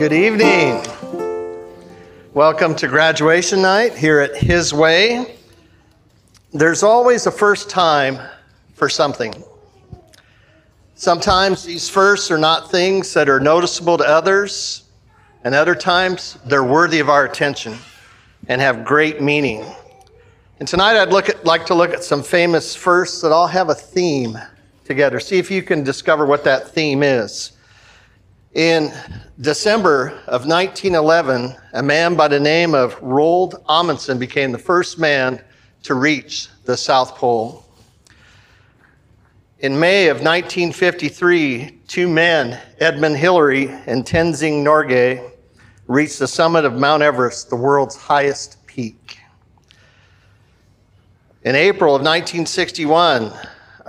Good evening. Welcome to graduation night here at His Way. There's always a first time for something. Sometimes these firsts are not things that are noticeable to others, and other times they're worthy of our attention and have great meaning. And tonight I'd look at, like to look at some famous firsts that all have a theme together. See if you can discover what that theme is. In December of 1911, a man by the name of Roald Amundsen became the first man to reach the South Pole. In May of 1953, two men, Edmund Hillary and Tenzing Norgay, reached the summit of Mount Everest, the world's highest peak. In April of 1961,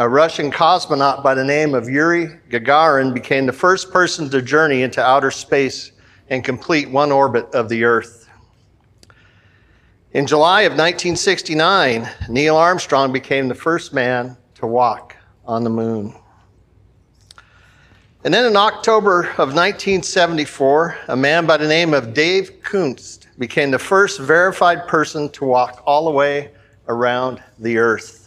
a Russian cosmonaut by the name of Yuri Gagarin became the first person to journey into outer space and complete one orbit of the Earth. In July of 1969, Neil Armstrong became the first man to walk on the moon. And then in October of 1974, a man by the name of Dave Kunst became the first verified person to walk all the way around the Earth.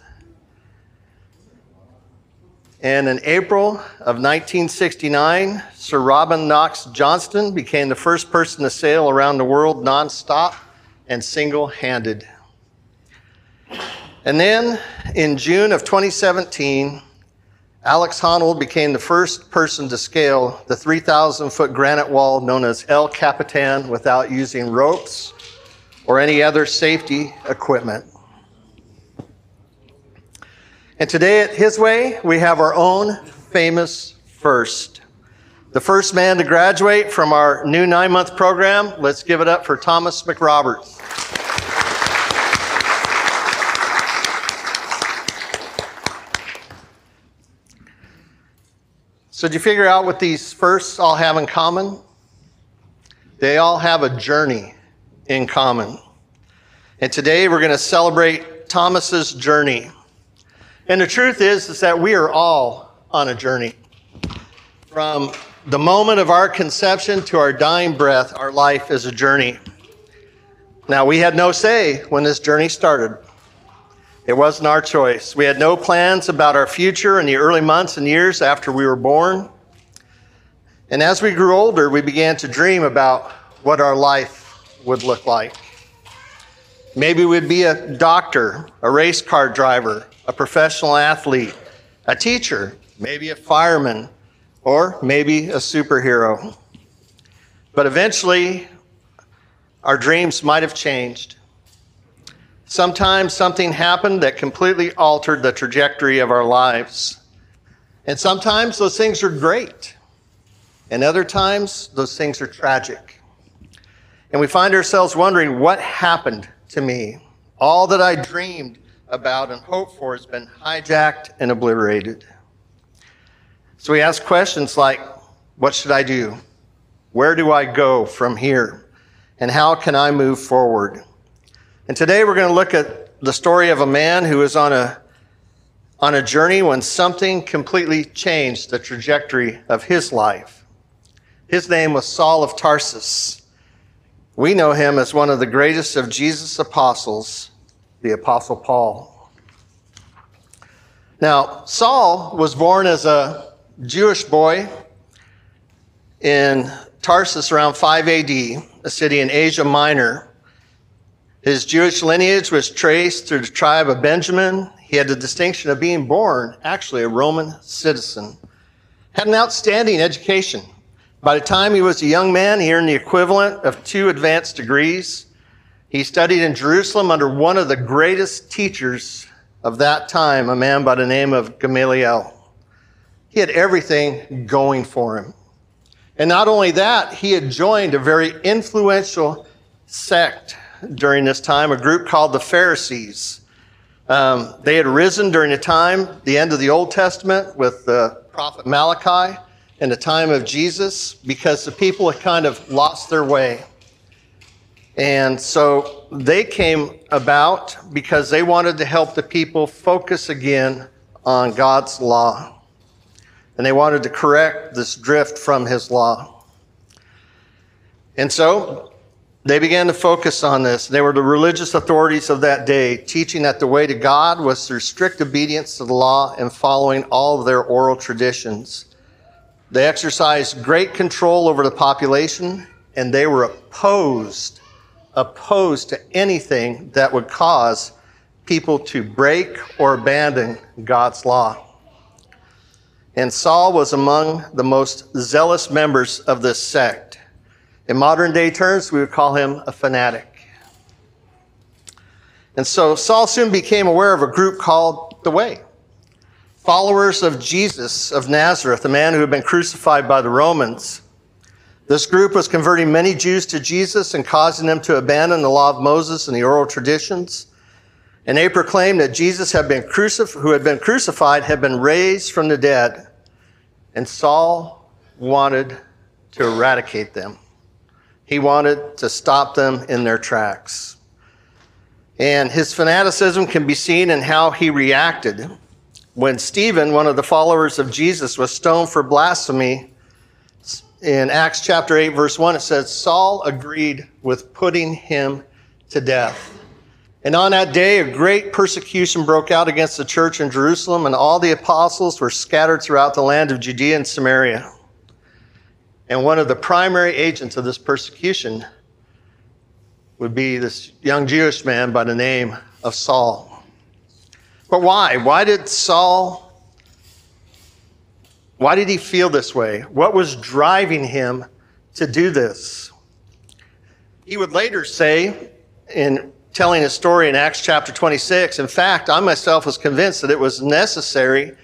And in April of 1969, Sir Robin Knox Johnston became the first person to sail around the world nonstop and single handed. And then in June of 2017, Alex Honnold became the first person to scale the 3,000 foot granite wall known as El Capitan without using ropes or any other safety equipment. And today at His Way, we have our own famous first. The first man to graduate from our new nine month program, let's give it up for Thomas McRoberts. So, did you figure out what these firsts all have in common? They all have a journey in common. And today we're going to celebrate Thomas's journey. And the truth is, is that we are all on a journey. From the moment of our conception to our dying breath, our life is a journey. Now, we had no say when this journey started. It wasn't our choice. We had no plans about our future in the early months and years after we were born. And as we grew older, we began to dream about what our life would look like. Maybe we'd be a doctor, a race car driver, a professional athlete, a teacher, maybe a fireman, or maybe a superhero. But eventually, our dreams might have changed. Sometimes something happened that completely altered the trajectory of our lives. And sometimes those things are great. And other times, those things are tragic. And we find ourselves wondering what happened to me? All that I dreamed about and hoped for has been hijacked and obliterated. So we ask questions like what should I do? Where do I go from here? And how can I move forward? And today we're going to look at the story of a man who is on a on a journey when something completely changed the trajectory of his life. His name was Saul of Tarsus. We know him as one of the greatest of Jesus' apostles, the Apostle Paul. Now, Saul was born as a Jewish boy in Tarsus around 5 AD, a city in Asia Minor. His Jewish lineage was traced through the tribe of Benjamin. He had the distinction of being born, actually, a Roman citizen. Had an outstanding education. By the time he was a young man, he earned the equivalent of two advanced degrees. He studied in Jerusalem under one of the greatest teachers of that time, a man by the name of Gamaliel. He had everything going for him. And not only that, he had joined a very influential sect during this time, a group called the Pharisees. Um, they had risen during the time, the end of the Old Testament, with the prophet Malachi in the time of Jesus because the people had kind of lost their way. And so they came about because they wanted to help the people focus again on God's law. And they wanted to correct this drift from his law. And so they began to focus on this. They were the religious authorities of that day, teaching that the way to God was through strict obedience to the law and following all of their oral traditions. They exercised great control over the population, and they were opposed, opposed to anything that would cause people to break or abandon God's law. And Saul was among the most zealous members of this sect. In modern day terms, we would call him a fanatic. And so Saul soon became aware of a group called the Way, followers of Jesus of Nazareth, a man who had been crucified by the Romans. This group was converting many Jews to Jesus and causing them to abandon the law of Moses and the oral traditions. And they proclaimed that Jesus had been crucif- who had been crucified had been raised from the dead. And Saul wanted to eradicate them. He wanted to stop them in their tracks. And his fanaticism can be seen in how he reacted. When Stephen, one of the followers of Jesus, was stoned for blasphemy, in Acts chapter 8, verse 1, it says, Saul agreed with putting him to death. And on that day, a great persecution broke out against the church in Jerusalem, and all the apostles were scattered throughout the land of Judea and Samaria. And one of the primary agents of this persecution would be this young Jewish man by the name of Saul. But why? Why did Saul, why did he feel this way? What was driving him to do this? He would later say in telling his story in Acts chapter 26. In fact, I myself was convinced that it was necessary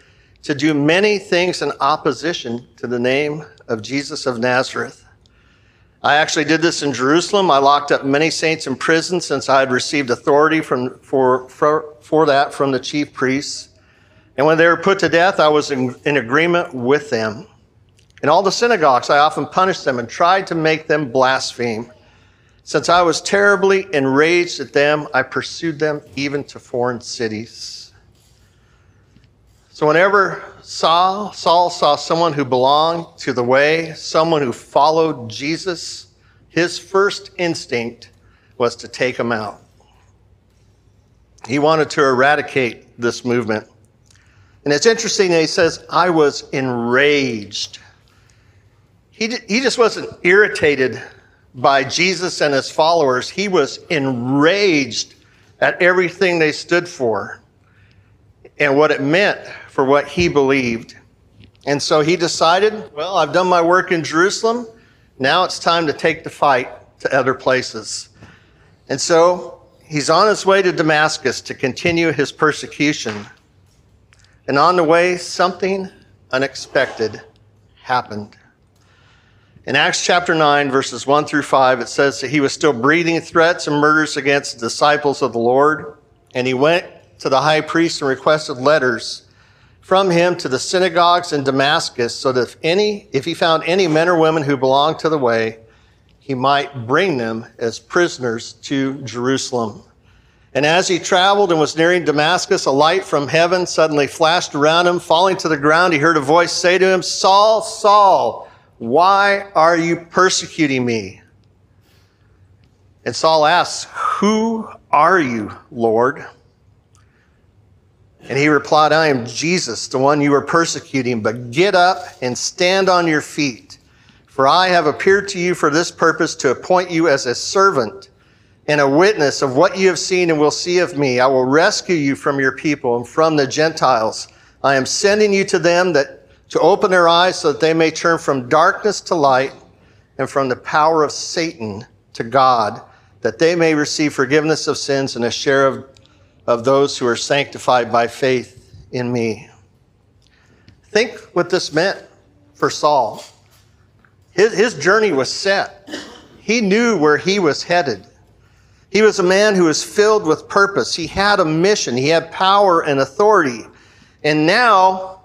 to do many things in opposition to the name of Jesus of Nazareth. I actually did this in Jerusalem. I locked up many saints in prison since I had received authority from, for, for, for that from the chief priests. And when they were put to death, I was in, in agreement with them. In all the synagogues, I often punished them and tried to make them blaspheme. Since I was terribly enraged at them, I pursued them even to foreign cities. So whenever Saul, Saul saw someone who belonged to the way, someone who followed Jesus, his first instinct was to take him out. He wanted to eradicate this movement. And it's interesting he says, I was enraged. He, he just wasn't irritated by Jesus and his followers, he was enraged at everything they stood for and what it meant for what he believed. And so he decided, well, I've done my work in Jerusalem. Now it's time to take the fight to other places. And so he's on his way to Damascus to continue his persecution. And on the way, something unexpected happened. In Acts chapter 9, verses 1 through 5, it says that he was still breathing threats and murders against the disciples of the Lord. And he went to the high priest and requested letters from him to the synagogues in Damascus, so that if any, if he found any men or women who belonged to the way, he might bring them as prisoners to Jerusalem. And as he traveled and was nearing Damascus, a light from heaven suddenly flashed around him. Falling to the ground, he heard a voice say to him, Saul, Saul, why are you persecuting me? And Saul asks, Who are you, Lord? And he replied, I am Jesus, the one you are persecuting, but get up and stand on your feet. For I have appeared to you for this purpose to appoint you as a servant and a witness of what you have seen and will see of me. I will rescue you from your people and from the Gentiles. I am sending you to them that to open their eyes so that they may turn from darkness to light and from the power of Satan to God, that they may receive forgiveness of sins and a share of, of those who are sanctified by faith in me. Think what this meant for Saul. His, his journey was set. He knew where he was headed. He was a man who was filled with purpose. He had a mission. He had power and authority. And now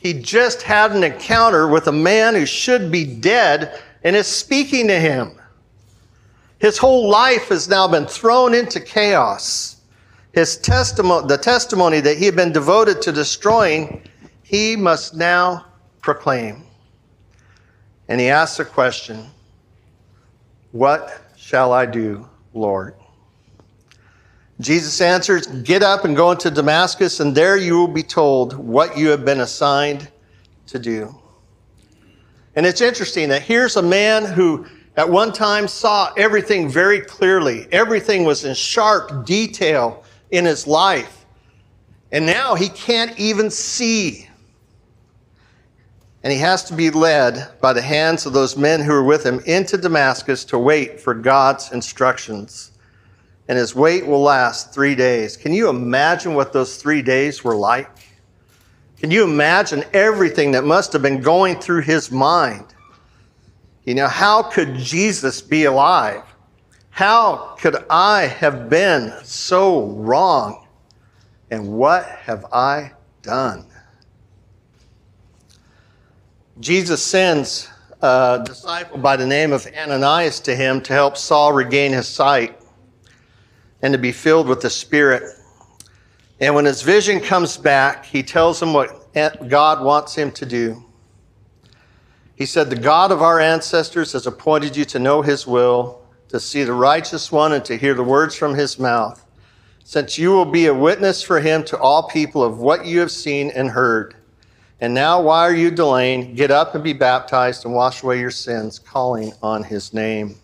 he just had an encounter with a man who should be dead and is speaking to him. His whole life has now been thrown into chaos. His testimony, the testimony that he had been devoted to destroying, he must now proclaim. And he asks a question What shall I do, Lord? Jesus answers, Get up and go into Damascus, and there you will be told what you have been assigned to do. And it's interesting that here's a man who at one time saw everything very clearly. Everything was in sharp detail in his life. And now he can't even see. And he has to be led by the hands of those men who are with him into Damascus to wait for God's instructions. And his wait will last three days. Can you imagine what those three days were like? Can you imagine everything that must have been going through his mind? You know, how could Jesus be alive? How could I have been so wrong? And what have I done? Jesus sends a disciple by the name of Ananias to him to help Saul regain his sight and to be filled with the Spirit. And when his vision comes back, he tells him what God wants him to do. He said, The God of our ancestors has appointed you to know his will, to see the righteous one, and to hear the words from his mouth, since you will be a witness for him to all people of what you have seen and heard. And now, why are you delaying? Get up and be baptized and wash away your sins, calling on his name.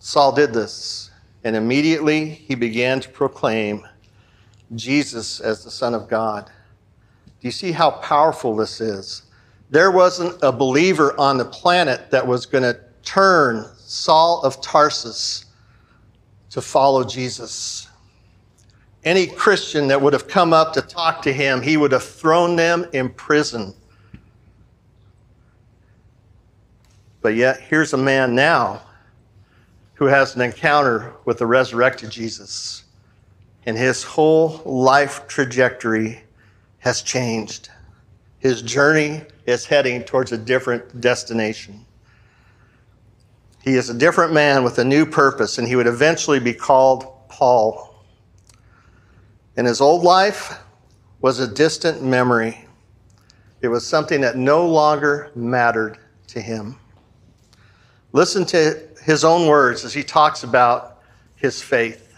Saul did this, and immediately he began to proclaim Jesus as the Son of God. Do you see how powerful this is? There wasn't a believer on the planet that was going to turn Saul of Tarsus to follow Jesus. Any Christian that would have come up to talk to him, he would have thrown them in prison. But yet, here's a man now who has an encounter with the resurrected Jesus, and his whole life trajectory has changed. His journey is heading towards a different destination. He is a different man with a new purpose, and he would eventually be called Paul. And his old life was a distant memory. It was something that no longer mattered to him. Listen to his own words as he talks about his faith.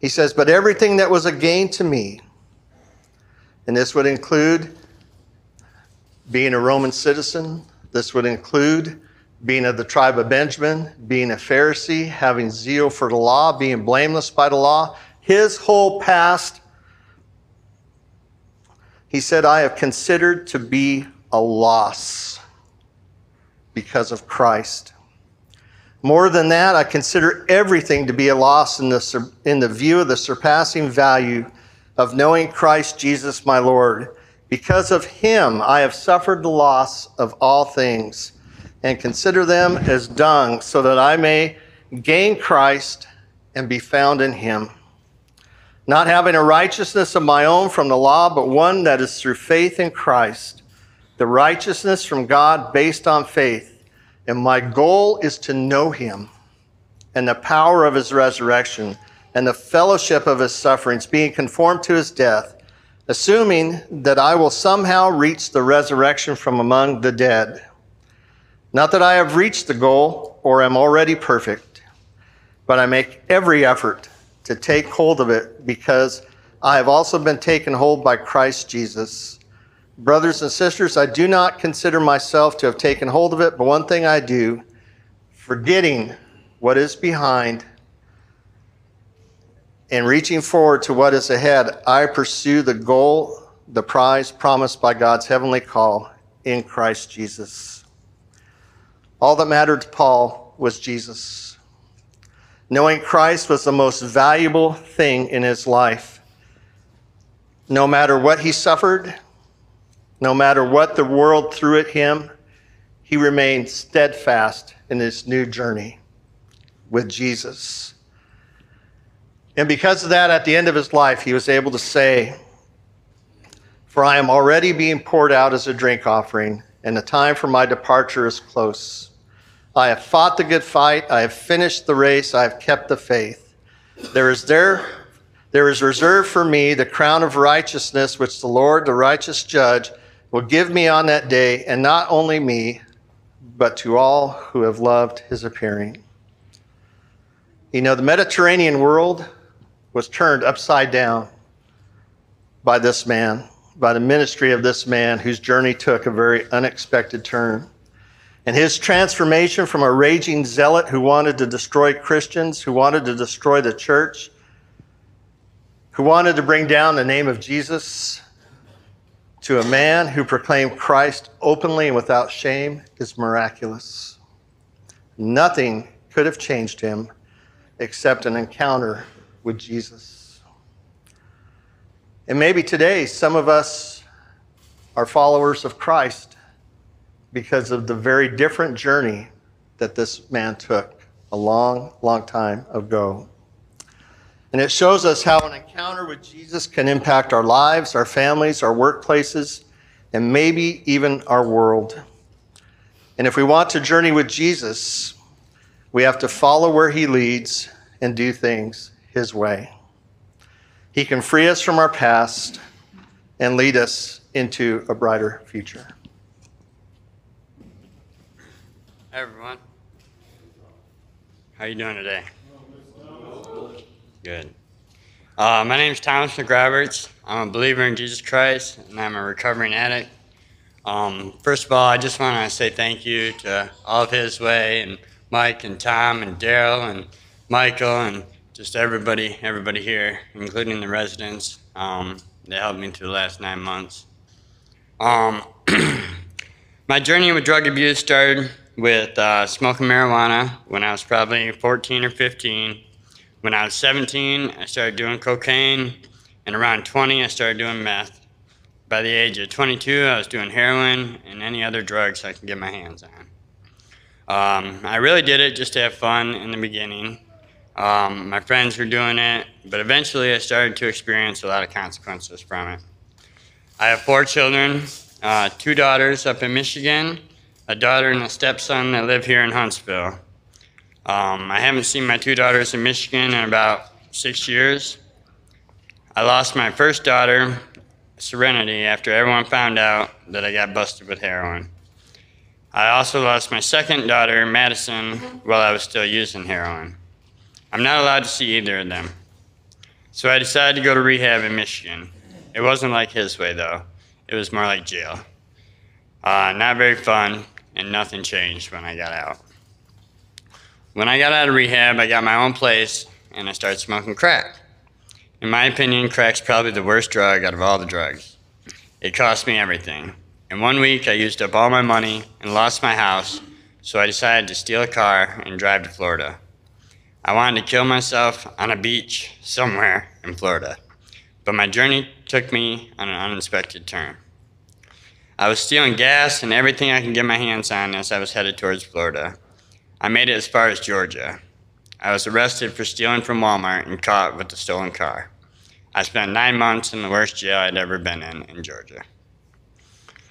He says, But everything that was a gain to me, and this would include being a Roman citizen, this would include being of the tribe of Benjamin, being a Pharisee, having zeal for the law, being blameless by the law, his whole past, he said, I have considered to be a loss because of Christ. More than that, I consider everything to be a loss in the, in the view of the surpassing value of knowing Christ Jesus my Lord. Because of him, I have suffered the loss of all things and consider them as dung so that I may gain Christ and be found in him. Not having a righteousness of my own from the law, but one that is through faith in Christ, the righteousness from God based on faith. And my goal is to know him and the power of his resurrection and the fellowship of his sufferings, being conformed to his death, assuming that I will somehow reach the resurrection from among the dead. Not that I have reached the goal or am already perfect, but I make every effort to take hold of it because I have also been taken hold by Christ Jesus. Brothers and sisters, I do not consider myself to have taken hold of it, but one thing I do, forgetting what is behind and reaching forward to what is ahead, I pursue the goal, the prize promised by God's heavenly call in Christ Jesus. All that mattered to Paul was Jesus. Knowing Christ was the most valuable thing in his life. No matter what he suffered, no matter what the world threw at him, he remained steadfast in his new journey with Jesus. And because of that, at the end of his life, he was able to say, For I am already being poured out as a drink offering, and the time for my departure is close. I have fought the good fight, I have finished the race, I have kept the faith. There is there there is reserved for me the crown of righteousness which the Lord, the righteous judge, will give me on that day, and not only me, but to all who have loved his appearing. You know, the Mediterranean world was turned upside down by this man, by the ministry of this man whose journey took a very unexpected turn. And his transformation from a raging zealot who wanted to destroy Christians, who wanted to destroy the church, who wanted to bring down the name of Jesus, to a man who proclaimed Christ openly and without shame is miraculous. Nothing could have changed him except an encounter with Jesus. And maybe today, some of us are followers of Christ because of the very different journey that this man took a long, long time ago. And it shows us how an encounter with Jesus can impact our lives, our families, our workplaces, and maybe even our world. And if we want to journey with Jesus, we have to follow where he leads and do things his way. He can free us from our past and lead us into a brighter future. Everyone. How are you doing today? Good. Uh, my name is Thomas McRoberts. I'm a believer in Jesus Christ, and I'm a recovering addict. Um, first of all, I just want to say thank you to all of His Way and Mike and Tom and Daryl and Michael and just everybody, everybody here, including the residents. Um, they helped me through the last nine months. Um, my journey with drug abuse started with uh, smoking marijuana when I was probably 14 or 15. When I was 17, I started doing cocaine, and around 20, I started doing meth. By the age of 22, I was doing heroin and any other drugs I could get my hands on. Um, I really did it just to have fun in the beginning. Um, my friends were doing it, but eventually I started to experience a lot of consequences from it. I have four children, uh, two daughters up in Michigan, a daughter and a stepson that live here in Huntsville. Um, I haven't seen my two daughters in Michigan in about six years. I lost my first daughter, Serenity, after everyone found out that I got busted with heroin. I also lost my second daughter, Madison, while I was still using heroin. I'm not allowed to see either of them. So I decided to go to rehab in Michigan. It wasn't like his way, though, it was more like jail. Uh, not very fun, and nothing changed when I got out. When I got out of rehab, I got my own place and I started smoking crack. In my opinion, crack's probably the worst drug out of all the drugs. It cost me everything. In one week, I used up all my money and lost my house, so I decided to steal a car and drive to Florida. I wanted to kill myself on a beach somewhere in Florida, but my journey took me on an unexpected turn. I was stealing gas and everything I could get my hands on as I was headed towards Florida. I made it as far as Georgia. I was arrested for stealing from Walmart and caught with the stolen car. I spent nine months in the worst jail I'd ever been in in Georgia.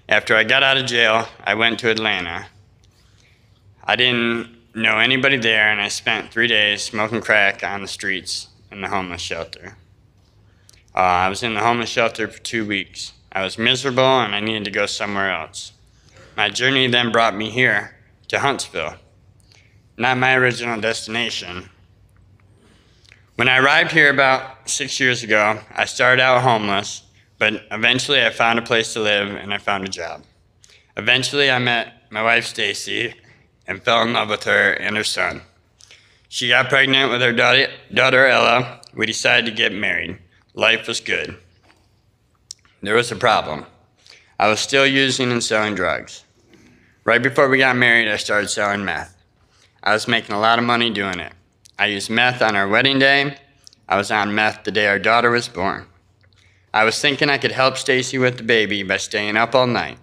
After I got out of jail, I went to Atlanta. I didn't know anybody there, and I spent three days smoking crack on the streets in the homeless shelter. Uh, I was in the homeless shelter for two weeks. I was miserable and I needed to go somewhere else. My journey then brought me here to Huntsville, not my original destination. When I arrived here about six years ago, I started out homeless, but eventually I found a place to live and I found a job. Eventually, I met my wife Stacy and fell in love with her and her son. She got pregnant with her daughter, Ella. We decided to get married. Life was good. There was a problem. I was still using and selling drugs. Right before we got married, I started selling meth. I was making a lot of money doing it. I used meth on our wedding day. I was on meth the day our daughter was born. I was thinking I could help Stacy with the baby by staying up all night.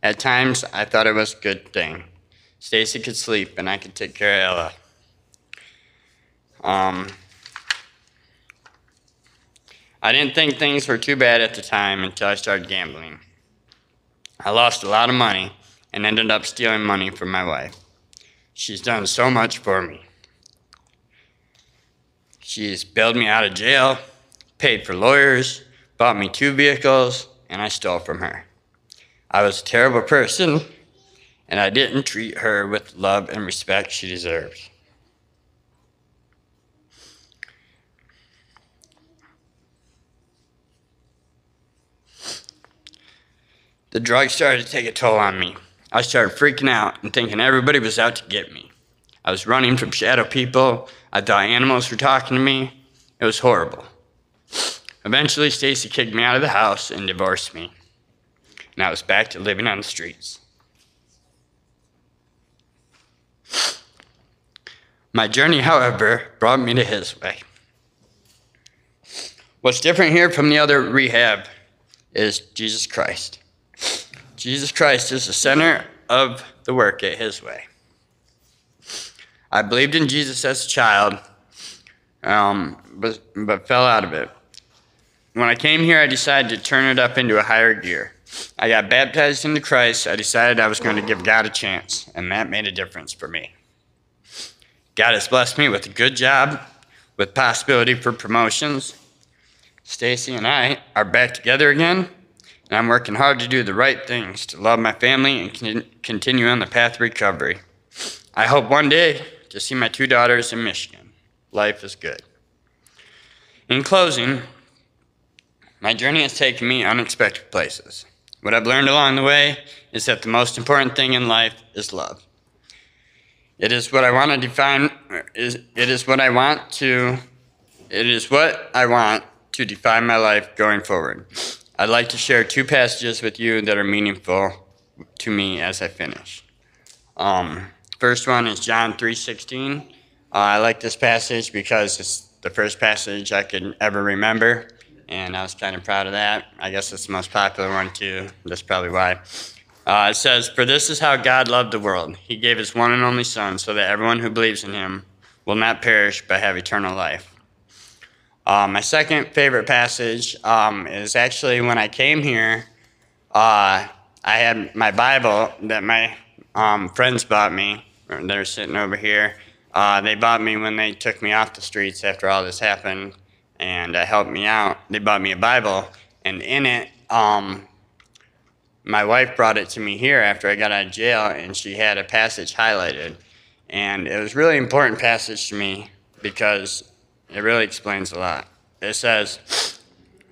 At times, I thought it was a good thing. Stacy could sleep and I could take care of Ella. Um, I didn't think things were too bad at the time until I started gambling. I lost a lot of money and ended up stealing money from my wife. She's done so much for me. She's bailed me out of jail, paid for lawyers, bought me two vehicles, and I stole from her. I was a terrible person, and I didn't treat her with love and respect she deserved. The drugs started to take a toll on me. I started freaking out and thinking everybody was out to get me. I was running from shadow people. I thought animals were talking to me. It was horrible. Eventually, Stacy kicked me out of the house and divorced me. And I was back to living on the streets. My journey, however, brought me to his way. What's different here from the other rehab is Jesus Christ. Jesus Christ is the center of the work at his way. I believed in Jesus as a child, um, but, but fell out of it. When I came here, I decided to turn it up into a higher gear. I got baptized into Christ. I decided I was going to give God a chance, and that made a difference for me. God has blessed me with a good job, with possibility for promotions. Stacy and I are back together again, and I'm working hard to do the right things to love my family and con- continue on the path of recovery. I hope one day to see my two daughters in Michigan. Life is good. In closing, my journey has taken me unexpected places. What I've learned along the way is that the most important thing in life is love. It is what I want to define it is what I want to it is what I want to define my life going forward. I'd like to share two passages with you that are meaningful to me as I finish. Um, first one is John 3:16. Uh, I like this passage because it's the first passage I could ever remember, and I was kind of proud of that. I guess it's the most popular one too. That's probably why. Uh, it says, For this is how God loved the world. He gave his one and only Son, so that everyone who believes in him will not perish but have eternal life. Uh, my second favorite passage um, is actually when I came here, uh, I had my Bible that my um, friends bought me. They're sitting over here. Uh, they bought me when they took me off the streets after all this happened and uh, helped me out. They bought me a Bible, and in it, um, my wife brought it to me here after I got out of jail, and she had a passage highlighted. And it was really important passage to me because it really explains a lot. It says,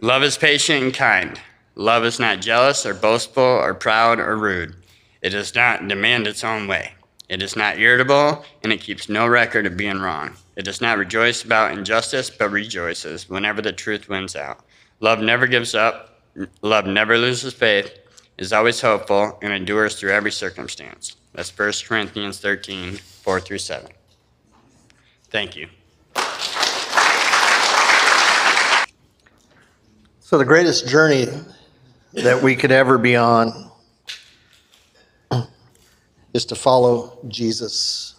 Love is patient and kind. Love is not jealous or boastful or proud or rude. It does not demand its own way. It is not irritable, and it keeps no record of being wrong. It does not rejoice about injustice, but rejoices whenever the truth wins out. Love never gives up. Love never loses faith, is always hopeful, and endures through every circumstance. That's 1 Corinthians 13, 4 through 7. Thank you. So, the greatest journey that we could ever be on is to follow Jesus.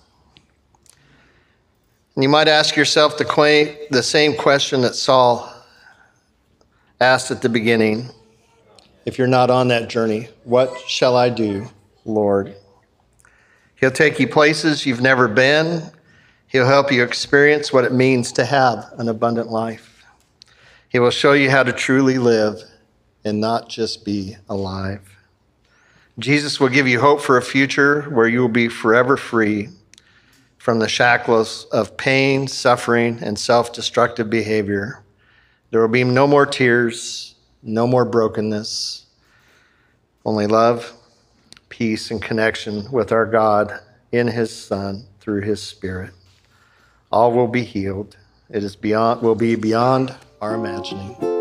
And you might ask yourself the, the same question that Saul asked at the beginning if you're not on that journey What shall I do, Lord? He'll take you places you've never been, He'll help you experience what it means to have an abundant life. He will show you how to truly live and not just be alive. Jesus will give you hope for a future where you will be forever free from the shackles of pain, suffering, and self destructive behavior. There will be no more tears, no more brokenness, only love, peace, and connection with our God in His Son through His Spirit. All will be healed. It is beyond, will be beyond our imagining.